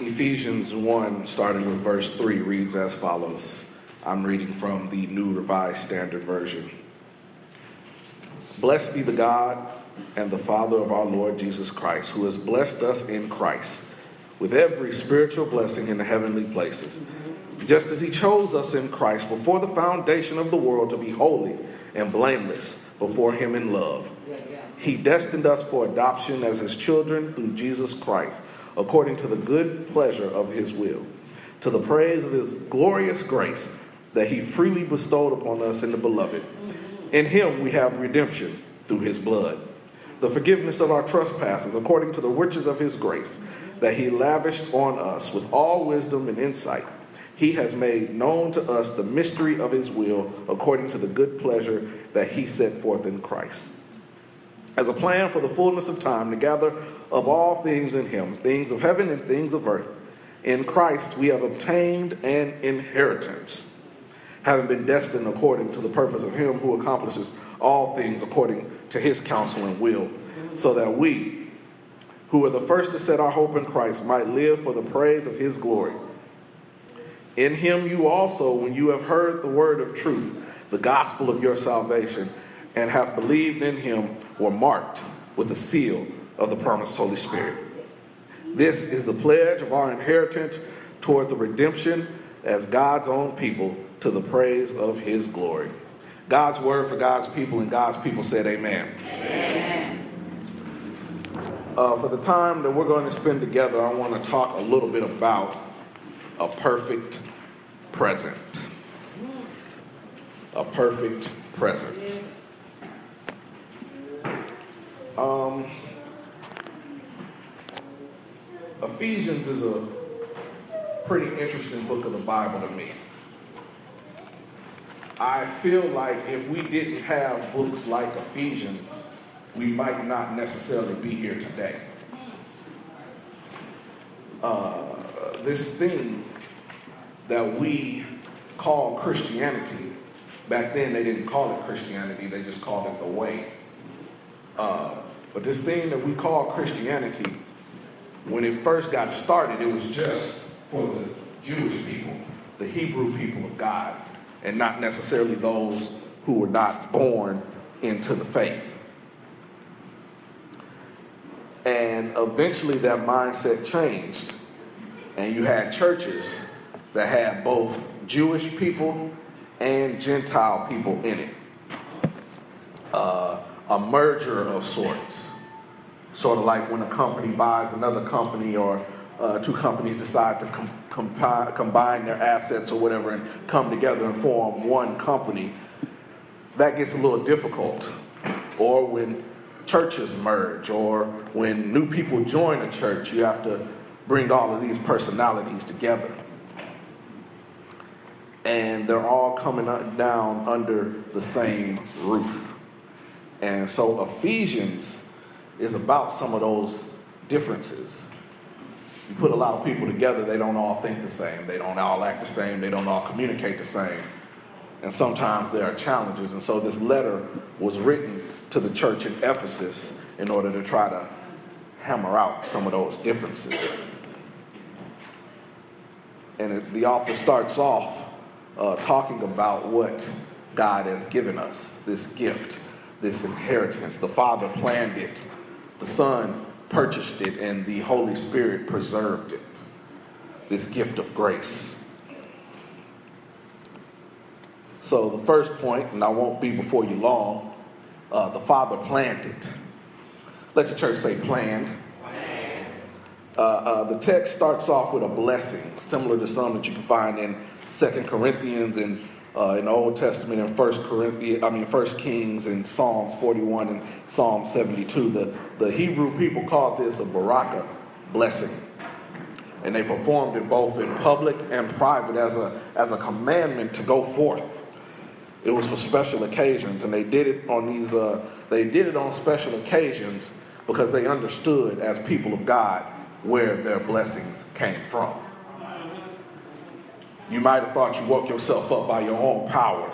Ephesians 1, starting with verse 3, reads as follows. I'm reading from the New Revised Standard Version. Blessed be the God and the Father of our Lord Jesus Christ, who has blessed us in Christ with every spiritual blessing in the heavenly places, just as he chose us in Christ before the foundation of the world to be holy and blameless before him in love. He destined us for adoption as his children through Jesus Christ, according to the good pleasure of his will, to the praise of his glorious grace that he freely bestowed upon us in the beloved. In him we have redemption through his blood, the forgiveness of our trespasses, according to the riches of his grace that he lavished on us with all wisdom and insight. He has made known to us the mystery of his will according to the good pleasure that he set forth in Christ. As a plan for the fullness of time to gather of all things in him, things of heaven and things of earth. In Christ we have obtained an inheritance, having been destined according to the purpose of him who accomplishes all things according to his counsel and will, so that we, who were the first to set our hope in Christ, might live for the praise of his glory. In him you also, when you have heard the word of truth, the gospel of your salvation, and have believed in him, were marked with a seal of the promised Holy Spirit. This is the pledge of our inheritance toward the redemption as God's own people to the praise of his glory. God's word for God's people, and God's people said, Amen. Amen. Uh, for the time that we're going to spend together, I want to talk a little bit about a perfect present. A perfect present. Um, Ephesians is a pretty interesting book of the Bible to me. I feel like if we didn't have books like Ephesians, we might not necessarily be here today. Uh, this thing that we call Christianity, back then they didn't call it Christianity, they just called it the way. Uh, but this thing that we call Christianity, when it first got started, it was just for the Jewish people, the Hebrew people of God, and not necessarily those who were not born into the faith. And eventually that mindset changed. And you had churches that had both Jewish people and Gentile people in it. Uh, a merger of sorts. Sort of like when a company buys another company or uh, two companies decide to com- compi- combine their assets or whatever and come together and form one company. That gets a little difficult. Or when churches merge or when new people join a church, you have to bring all of these personalities together. And they're all coming down under the same roof. And so Ephesians is about some of those differences. You put a lot of people together, they don't all think the same, they don't all act the same, they don't all communicate the same. And sometimes there are challenges. And so this letter was written to the church in Ephesus in order to try to hammer out some of those differences. And the author starts off uh, talking about what God has given us this gift, this inheritance. The Father planned it, the Son purchased it, and the Holy Spirit preserved it. This gift of grace. So, the first point, and I won't be before you long, uh, the Father planted. Let your church say planned. Uh, uh, the text starts off with a blessing, similar to some that you can find in Second Corinthians and uh, in the Old Testament and First Corinthians, I mean First Kings and Psalms 41 and Psalm 72. The, the Hebrew people called this a baraka blessing. And they performed it both in public and private as a, as a commandment to go forth. It was for special occasions, and they did it on these. Uh, they did it on special occasions because they understood, as people of God, where their blessings came from. You might have thought you woke yourself up by your own power.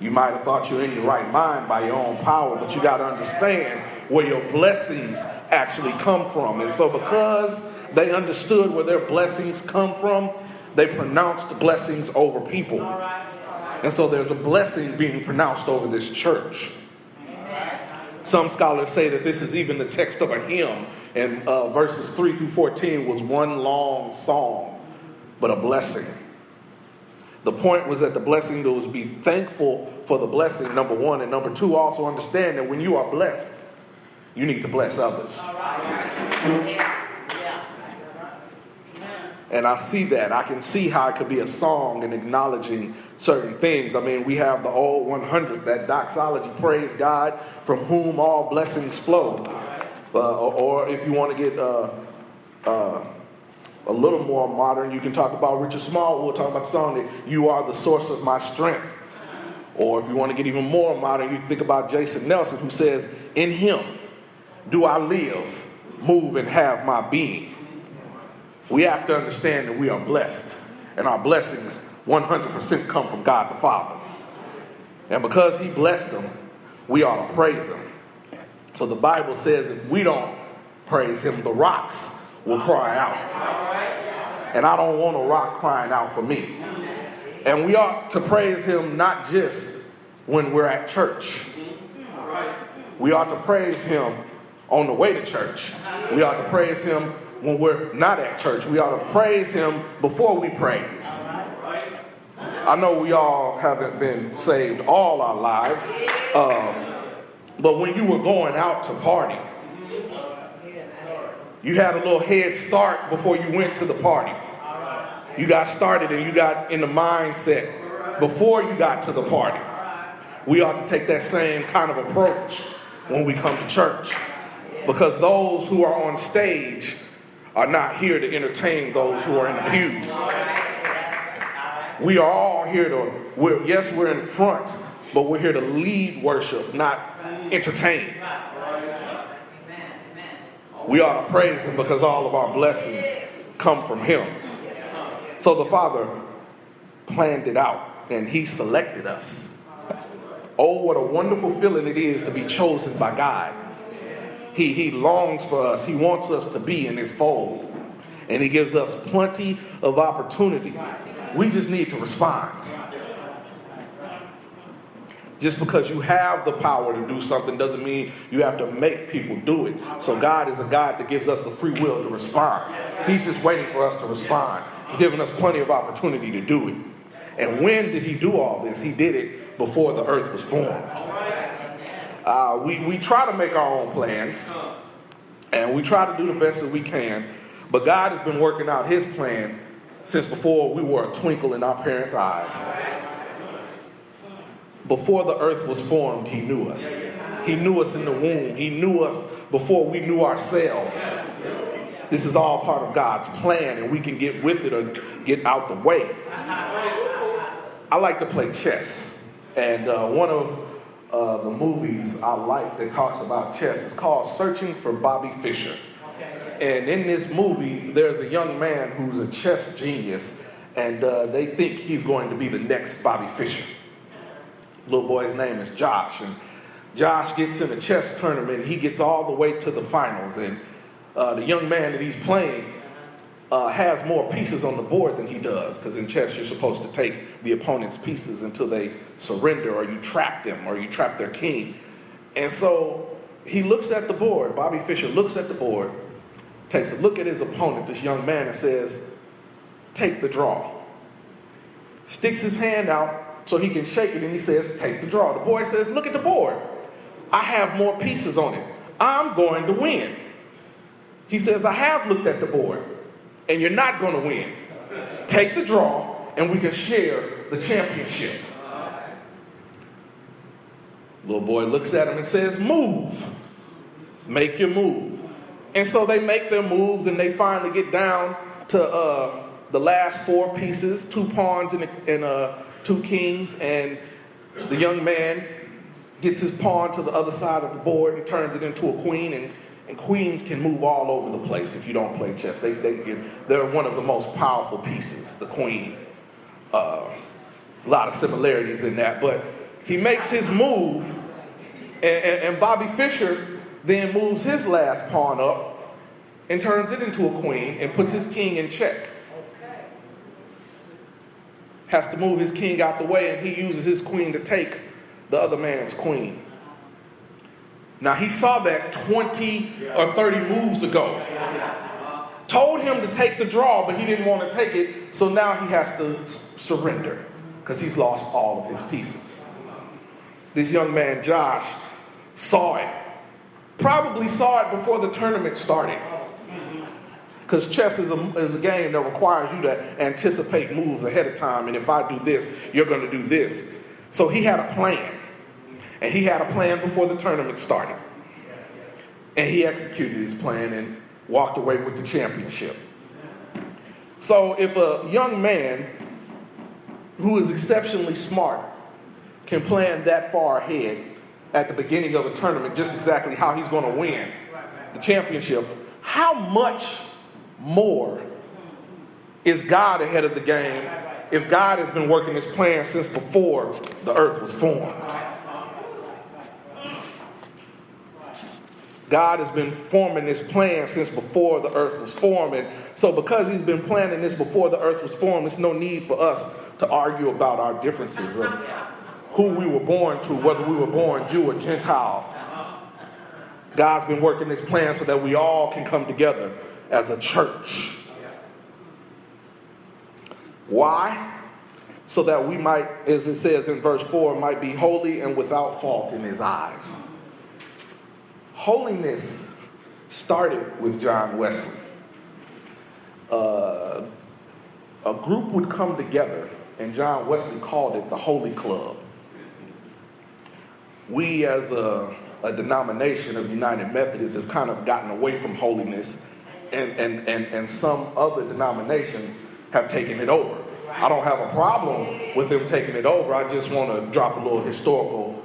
You might have thought you're in your right mind by your own power, but you got to understand where your blessings actually come from. And so, because They understood where their blessings come from. They pronounced blessings over people. And so there's a blessing being pronounced over this church. Some scholars say that this is even the text of a hymn, and uh, verses 3 through 14 was one long song, but a blessing. The point was that the blessing was be thankful for the blessing, number one, and number two, also understand that when you are blessed, you need to bless others. And I see that. I can see how it could be a song and acknowledging certain things. I mean, we have the old 100, that doxology, praise God, from whom all blessings flow. Uh, or, or, if you want to get uh, uh, a little more modern, you can talk about Richard Small. We'll talk about the song that You Are the Source of My Strength. Or if you want to get even more modern, you think about Jason Nelson, who says, In Him do I live, move, and have my being. We have to understand that we are blessed, and our blessings 100% come from God the Father. And because He blessed them, we ought to praise Him. So the Bible says if we don't praise Him, the rocks will cry out. And I don't want a rock crying out for me. And we ought to praise Him not just when we're at church. We ought to praise Him on the way to church. We ought to praise Him when we're not at church. We ought to praise Him before we praise. I know we all haven't been saved all our lives, um, but when you were going out to party, you had a little head start before you went to the party. You got started and you got in the mindset before you got to the party. We ought to take that same kind of approach when we come to church. Because those who are on stage are not here to entertain those who are in the pews. We are all here to, we're, yes, we're in front, but we're here to lead worship, not entertain. We ought to praise Him because all of our blessings come from Him. So the Father planned it out and He selected us. Oh, what a wonderful feeling it is to be chosen by God. He, he longs for us, He wants us to be in His fold. And He gives us plenty of opportunity. We just need to respond. Just because you have the power to do something doesn't mean you have to make people do it. So God is a God that gives us the free will to respond. He's just waiting for us to respond. He's given us plenty of opportunity to do it. And when did he do all this? He did it before the earth was formed. Uh, we, we try to make our own plans, and we try to do the best that we can, but God has been working out his plan since before we were a twinkle in our parents' eyes. Before the earth was formed, He knew us. He knew us in the womb. He knew us before we knew ourselves. This is all part of God's plan, and we can get with it or get out the way. I like to play chess, and uh, one of uh, the movies I like that talks about chess is called Searching for Bobby Fischer. And in this movie, there's a young man who's a chess genius, and uh, they think he's going to be the next Bobby Fischer little boy's name is Josh. And Josh gets in a chess tournament. He gets all the way to the finals. And uh, the young man that he's playing uh, has more pieces on the board than he does. Because in chess, you're supposed to take the opponent's pieces until they surrender or you trap them or you trap their king. And so he looks at the board. Bobby Fischer looks at the board, takes a look at his opponent, this young man, and says, Take the draw. Sticks his hand out so he can shake it and he says, Take the draw. The boy says, Look at the board. I have more pieces on it. I'm going to win. He says, I have looked at the board and you're not going to win. Take the draw and we can share the championship. Little boy looks at him and says, Move. Make your move. And so they make their moves and they finally get down to uh, the last four pieces two pawns and and a two kings, and the young man gets his pawn to the other side of the board and turns it into a queen. And, and queens can move all over the place if you don't play chess. They, they can, they're one of the most powerful pieces, the queen. Uh, there's a lot of similarities in that, but he makes his move, and, and, and Bobby Fischer then moves his last pawn up, and turns it into a queen and puts his king in check. Has to move his king out the way, and he uses his queen to take the other man's queen. Now, he saw that 20 or 30 moves ago. Told him to take the draw, but he didn't want to take it, so now he has to surrender because he's lost all of his pieces. This young man, Josh, saw it. Probably saw it before the tournament started. Because chess is a, is a game that requires you to anticipate moves ahead of time. And if I do this, you're going to do this. So he had a plan. And he had a plan before the tournament started. And he executed his plan and walked away with the championship. So if a young man who is exceptionally smart can plan that far ahead at the beginning of a tournament just exactly how he's going to win the championship, how much more is God ahead of the game if God has been working his plan since before the earth was formed? God has been forming this plan since before the earth was formed. And so, because He's been planning this before the earth was formed, there's no need for us to argue about our differences of who we were born to, whether we were born Jew or Gentile. God's been working this plan so that we all can come together as a church. Why? So that we might, as it says in verse 4, might be holy and without fault in His eyes. Holiness started with John Wesley. Uh, a group would come together, and John Wesley called it the Holy Club. We, as a, a denomination of United Methodists, have kind of gotten away from holiness, and, and, and, and some other denominations have taken it over. I don't have a problem with them taking it over. I just want to drop a little historical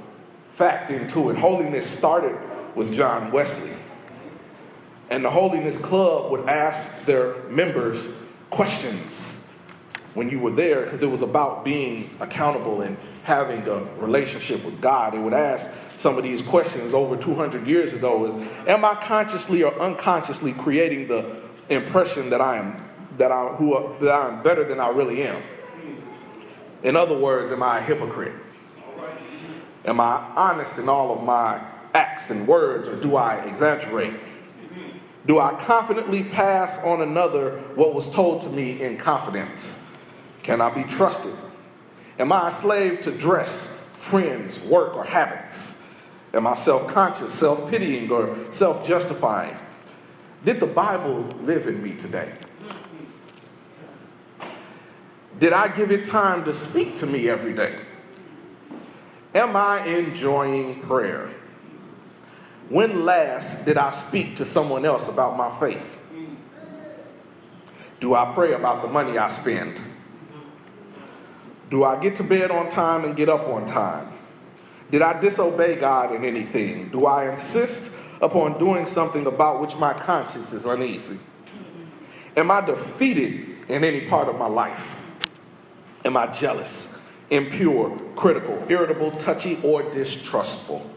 fact into it. Holiness started with John Wesley. And the Holiness Club would ask their members questions when you were there because it was about being accountable and having a relationship with God. They would ask some of these questions over 200 years ago is am I consciously or unconsciously creating the impression that I am that I who that I am better than I really am? In other words, am I a hypocrite? Am I honest in all of my acts and words, or do I exaggerate? Do I confidently pass on another what was told to me in confidence? Can I be trusted? Am I a slave to dress, friends, work, or habits? Am I self conscious, self pitying, or self justifying? Did the Bible live in me today? Did I give it time to speak to me every day? Am I enjoying prayer? When last did I speak to someone else about my faith? Do I pray about the money I spend? Do I get to bed on time and get up on time? Did I disobey God in anything? Do I insist upon doing something about which my conscience is uneasy? Am I defeated in any part of my life? Am I jealous, impure, critical, irritable, touchy, or distrustful?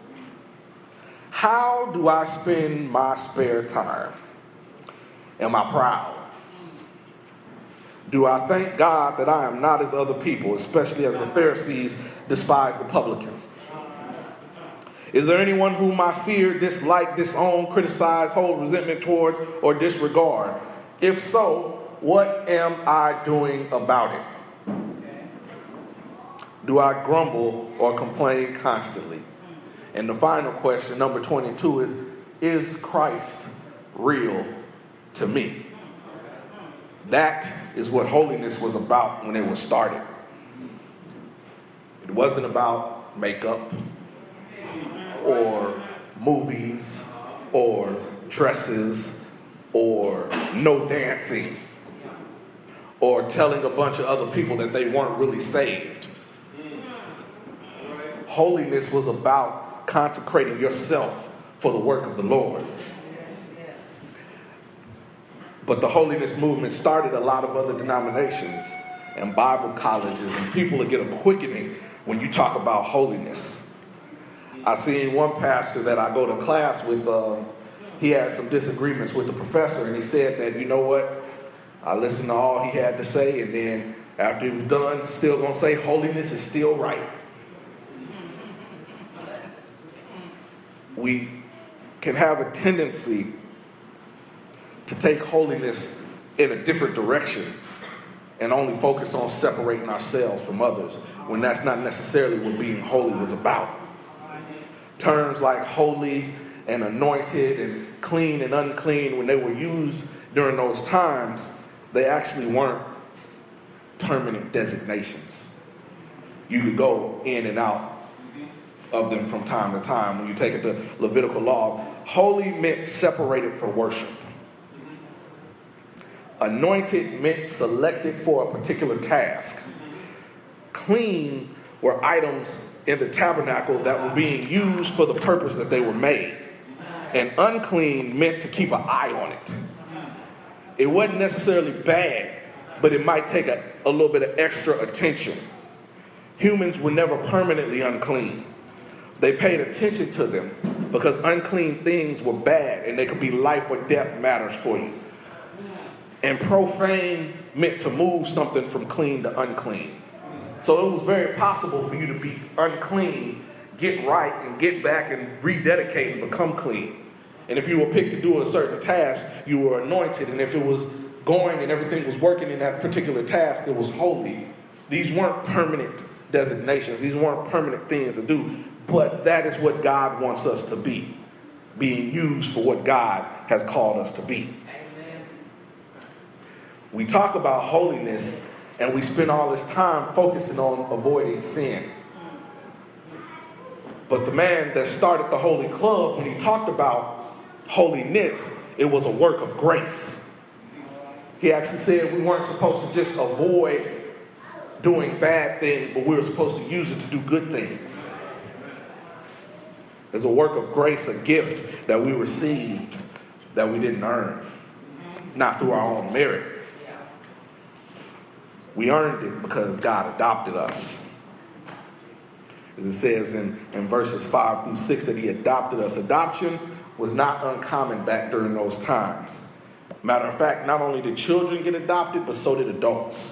How do I spend my spare time? Am I proud? Do I thank God that I am not as other people, especially as the Pharisees despise the publican? Is there anyone whom I fear, dislike, disown, criticize, hold resentment towards, or disregard? If so, what am I doing about it? Do I grumble or complain constantly? And the final question, number 22, is Is Christ real to me? That is what holiness was about when it was started. It wasn't about makeup or movies or dresses or no dancing or telling a bunch of other people that they weren't really saved. Holiness was about consecrating yourself for the work of the Lord. But the holiness movement started a lot of other denominations and Bible colleges, and people get a quickening when you talk about holiness. I seen one pastor that I go to class with uh, he had some disagreements with the professor, and he said that, you know what? I listened to all he had to say, and then after he was done, still gonna say holiness is still right. We can have a tendency to take holiness in a different direction and only focus on separating ourselves from others when that's not necessarily what being holy was about. Terms like holy and anointed and clean and unclean, when they were used during those times, they actually weren't permanent designations. You could go in and out of them from time to time when you take it to Levitical laws. Holy meant separated for worship. Anointed meant selected for a particular task. Clean were items in the tabernacle that were being used for the purpose that they were made. And unclean meant to keep an eye on it. It wasn't necessarily bad, but it might take a, a little bit of extra attention. Humans were never permanently unclean. They paid attention to them because unclean things were bad and they could be life or death matters for you. And profane meant to move something from clean to unclean. So it was very possible for you to be unclean, get right, and get back and rededicate and become clean. And if you were picked to do a certain task, you were anointed. And if it was going and everything was working in that particular task, it was holy. These weren't permanent designations, these weren't permanent things to do. But that is what God wants us to be, being used for what God has called us to be. Amen. We talk about holiness and we spend all this time focusing on avoiding sin. But the man that started the Holy Club, when he talked about holiness, it was a work of grace. He actually said we weren't supposed to just avoid doing bad things, but we were supposed to use it to do good things. It's a work of grace, a gift that we received that we didn't earn, not through our own merit. We earned it because God adopted us. As it says in, in verses 5 through 6 that He adopted us. Adoption was not uncommon back during those times. Matter of fact, not only did children get adopted, but so did adults.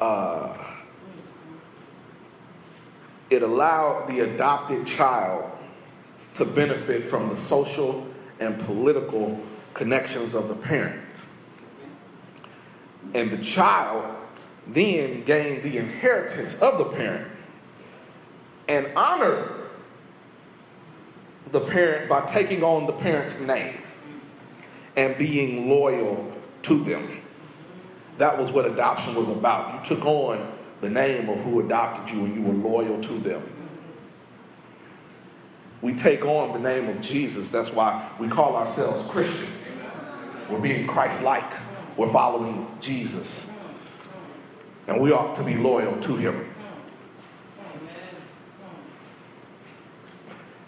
Uh, it allowed the adopted child to benefit from the social and political connections of the parent. And the child then gained the inheritance of the parent and honored the parent by taking on the parent's name and being loyal to them. That was what adoption was about. You took on the name of who adopted you and you were loyal to them. We take on the name of Jesus. That's why we call ourselves Christians. We're being Christ like. We're following Jesus. And we ought to be loyal to him.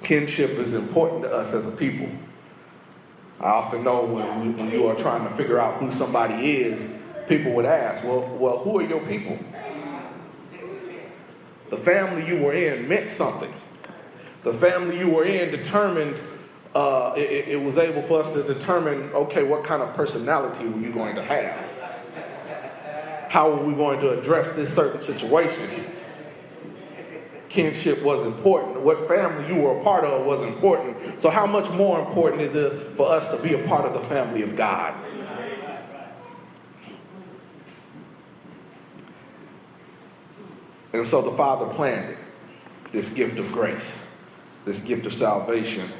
Kinship is important to us as a people. I often know when, when you are trying to figure out who somebody is, people would ask, well, well, who are your people? The family you were in meant something. The family you were in determined uh, it, it, was able for us to determine okay, what kind of personality were you going to have? How were we going to address this certain situation? Kinship was important. What family you were a part of was important. So, how much more important is it for us to be a part of the family of God? And so the Father planned it this gift of grace, this gift of salvation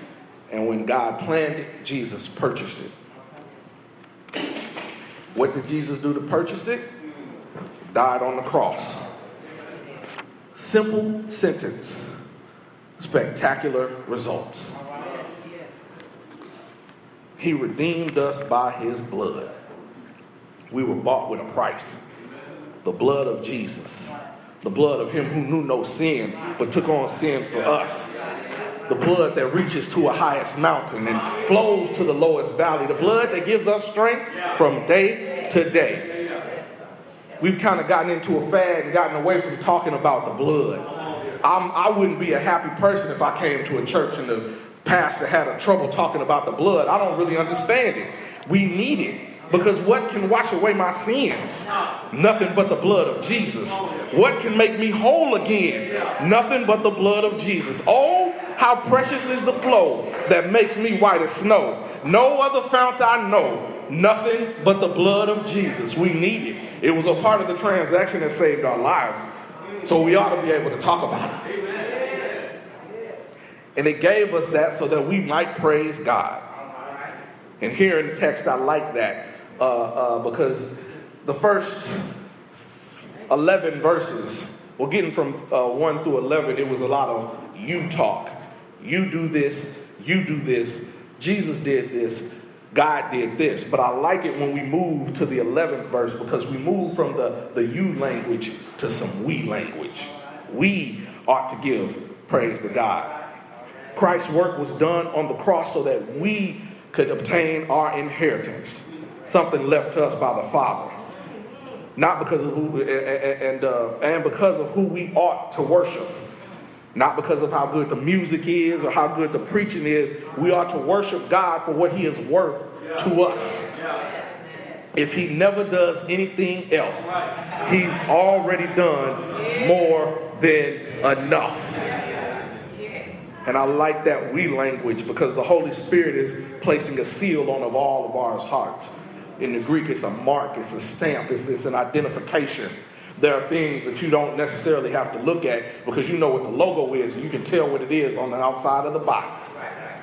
and when God planned it, Jesus purchased it. What did Jesus do to purchase it? Died on the cross. Simple sentence, spectacular results. He redeemed us by his blood. We were bought with a price the blood of Jesus, the blood of him who knew no sin but took on sin for us the blood that reaches to a highest mountain and flows to the lowest valley, the blood that gives us strength from day to day. We've kind of gotten into a fad and gotten away from talking about the blood. I'm, I wouldn't be a happy person if I came to a church and the pastor had a trouble talking about the blood. I don't really understand it. We need it. Because what can wash away my sins? Nothing but the blood of Jesus. What can make me whole again? Nothing but the blood of Jesus. Oh, how precious is the flow that makes me white as snow. No other fount I know. Nothing but the blood of Jesus. We need it. It was a part of the transaction that saved our lives. So we ought to be able to talk about it. And it gave us that so that we might praise God. And here in the text, I like that uh, uh, because the first 11 verses, well, getting from uh, 1 through 11, it was a lot of you talk. You do this, you do this, Jesus did this, God did this. But I like it when we move to the 11th verse because we move from the, the you language to some we language. We ought to give praise to God. Christ's work was done on the cross so that we could obtain our inheritance something left to us by the Father. Not because of who, and, uh, and because of who we ought to worship. Not because of how good the music is or how good the preaching is. We are to worship God for what He is worth to us. If He never does anything else, He's already done more than enough. And I like that we language because the Holy Spirit is placing a seal on of all of our hearts. In the Greek, it's a mark, it's a stamp, it's, it's an identification. There are things that you don't necessarily have to look at because you know what the logo is and you can tell what it is on the outside of the box.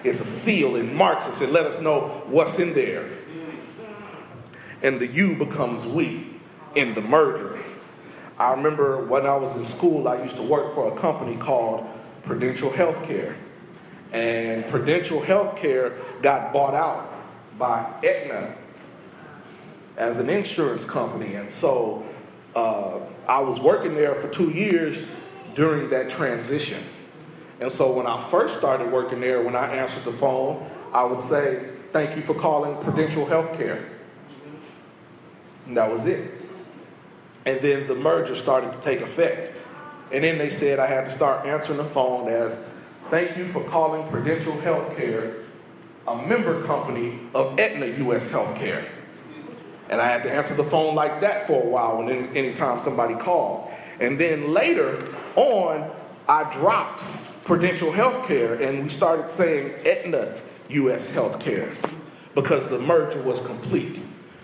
It's a seal, it marks us, it let us know what's in there. And the you becomes we in the merger. I remember when I was in school, I used to work for a company called Prudential Healthcare. And Prudential Healthcare got bought out by Aetna as an insurance company. And so uh, I was working there for two years during that transition. And so when I first started working there, when I answered the phone, I would say, Thank you for calling Prudential Healthcare. And that was it. And then the merger started to take effect. And then they said I had to start answering the phone as, Thank you for calling Prudential Healthcare, a member company of Aetna US Healthcare. And I had to answer the phone like that for a while when any, anytime somebody called. And then later on, I dropped Prudential Healthcare and we started saying Aetna US Healthcare because the merger was complete.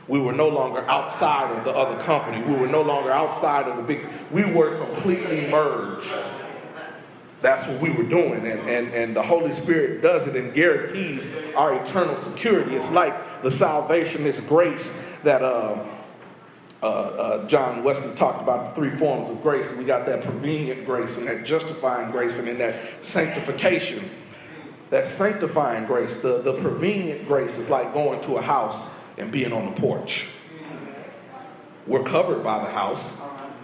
We were no longer outside of the other company. We were no longer outside of the big, we were completely merged. That's what we were doing. And, and, and the Holy Spirit does it and guarantees our eternal security. It's like the salvation, this grace that uh, uh, uh, John Wesley talked about the three forms of grace. And we got that prevenient grace and that justifying grace and then that sanctification. That sanctifying grace, the, the prevenient grace is like going to a house and being on the porch. We're covered by the house,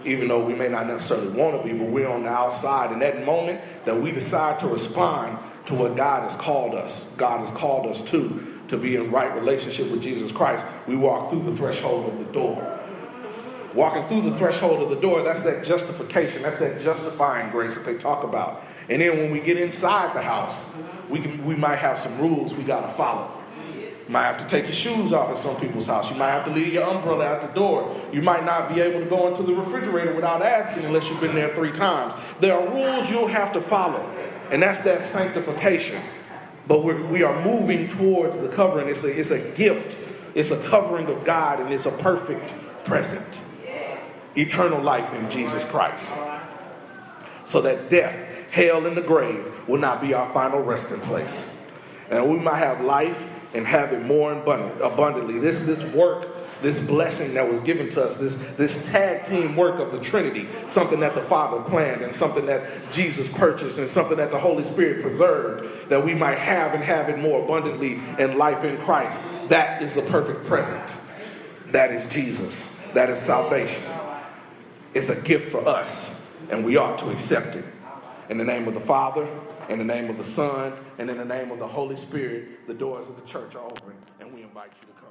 even though we may not necessarily want to be, but we're on the outside. In that moment that we decide to respond to what God has called us, God has called us to, to be in right relationship with Jesus Christ, we walk through the threshold of the door. Walking through the threshold of the door, that's that justification, that's that justifying grace that they talk about. And then when we get inside the house, we, can, we might have some rules we got to follow. You might have to take your shoes off at some people's house. You might have to leave your umbrella at the door. You might not be able to go into the refrigerator without asking unless you've been there three times. There are rules you'll have to follow. And that's that sanctification. But we're, we are moving towards the covering. It's a, it's a gift, it's a covering of God, and it's a perfect present. Eternal life in Jesus Christ. So that death, hell, and the grave will not be our final resting place. And we might have life and have it more abundantly. This, this work this blessing that was given to us, this, this tag team work of the Trinity, something that the Father planned and something that Jesus purchased and something that the Holy Spirit preserved, that we might have and have it more abundantly in life in Christ. That is the perfect present. That is Jesus. That is salvation. It's a gift for us, and we ought to accept it. In the name of the Father, in the name of the Son, and in the name of the Holy Spirit, the doors of the church are open, and we invite you to come.